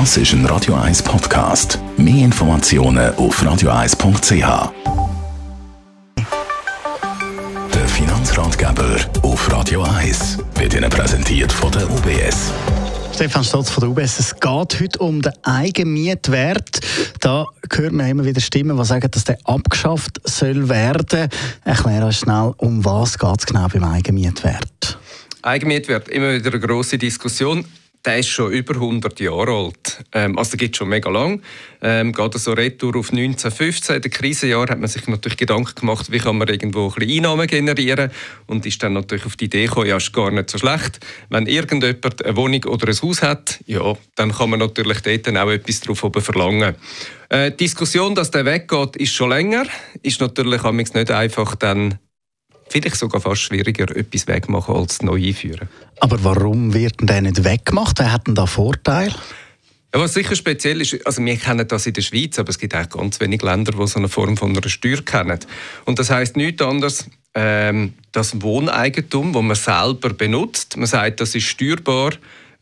Das ist ein Radio 1 Podcast. Mehr Informationen auf radio1.ch. Der Finanzratgeber auf Radio 1 wird Ihnen präsentiert von der UBS. Stefan Stotz von der UBS. Es geht heute um den Eigenmietwert. Da hört man immer wieder Stimmen, die sagen, dass der abgeschafft soll werden. Erkläre uns schnell, um was geht es genau beim Eigenmietwert? Eigenmietwert, immer wieder eine grosse Diskussion der ist schon über 100 Jahre alt. Ähm, also der gibt schon mega lang. Ähm, geht so retour auf 1915. In den Krisenjahren hat man sich natürlich Gedanken gemacht, wie kann man irgendwo ein bisschen Einnahmen generieren und ist dann natürlich auf die Idee gekommen, ja, ist gar nicht so schlecht. Wenn irgendjemand eine Wohnung oder ein Haus hat, ja, dann kann man natürlich dort dann auch etwas darauf oben verlangen. Äh, die Diskussion, dass der weggeht, ist schon länger. Ist natürlich nicht einfach dann vielleicht sogar fast schwieriger, etwas wegmachen als neu einführen. Aber warum wird denn der nicht weggemacht? Wer hat denn da Vorteil? Ja, was sicher speziell ist, also wir kennen das in der Schweiz, aber es gibt auch ganz wenige Länder, die so eine Form von einer Steuer kennen. Und das heißt nichts anderes, ähm, das Wohneigentum, das man selber benutzt, man sagt, das ist steuerbar,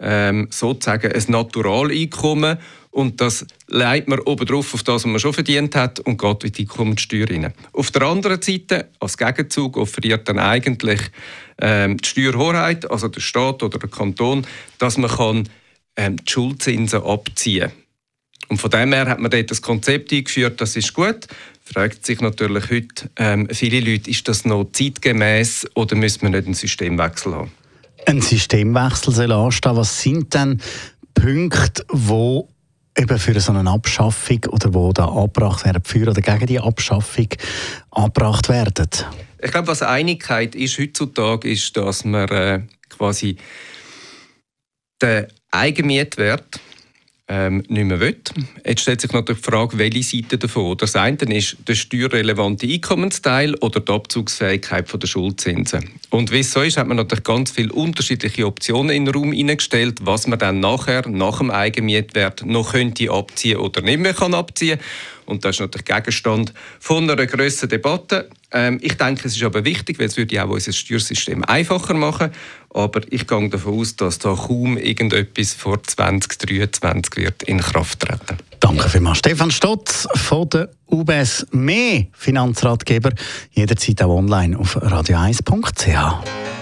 ähm, sozusagen ein Naturaleinkommen und das leitet man obendrauf auf das, was man schon verdient hat und geht in die Einkommenssteuer rein. Auf der anderen Seite, als Gegenzug, offeriert dann eigentlich ähm, die Steuerhoheit, also der Staat oder der Kanton, dass man kann, ähm, die Schuldzinsen abziehen kann. Und von dem her hat man dort das Konzept eingeführt, das ist gut. Fragt sich natürlich heute ähm, viele Leute, ist das noch zeitgemäß oder müssen wir nicht einen Systemwechsel haben? Ein Systemwechsel soll anstehen. Was sind denn Punkte, wo eben für so eine Abschaffung oder wo da angebracht werden, für oder gegen die Abschaffung angebracht werden? Ich glaube, was Einigkeit ist heutzutage, ist, dass man äh, quasi den Eigenmietwert ähm, nicht mehr will. Jetzt stellt sich natürlich die Frage, welche Seite davon. Das eine ist der steuerrelevante Einkommensteil oder die Abzugsfähigkeit der Schuldzinsen. Und wie es so ist, hat man natürlich ganz viele unterschiedliche Optionen in den Raum eingestellt, was man dann nachher, nach dem Eigenmietwert, noch könnte abziehen oder nicht mehr kann abziehen und das ist natürlich Gegenstand von einer grösseren Debatte. Ähm, ich denke, es ist aber wichtig, weil es würde auch unser Steuersystem einfacher machen. Aber ich gehe davon aus, dass da kaum irgendetwas vor 2023 wird in Kraft treten. Danke vielmals. Stefan Stotz von der UBS. Mehr Finanzratgeber jederzeit auch online auf radio1.ch.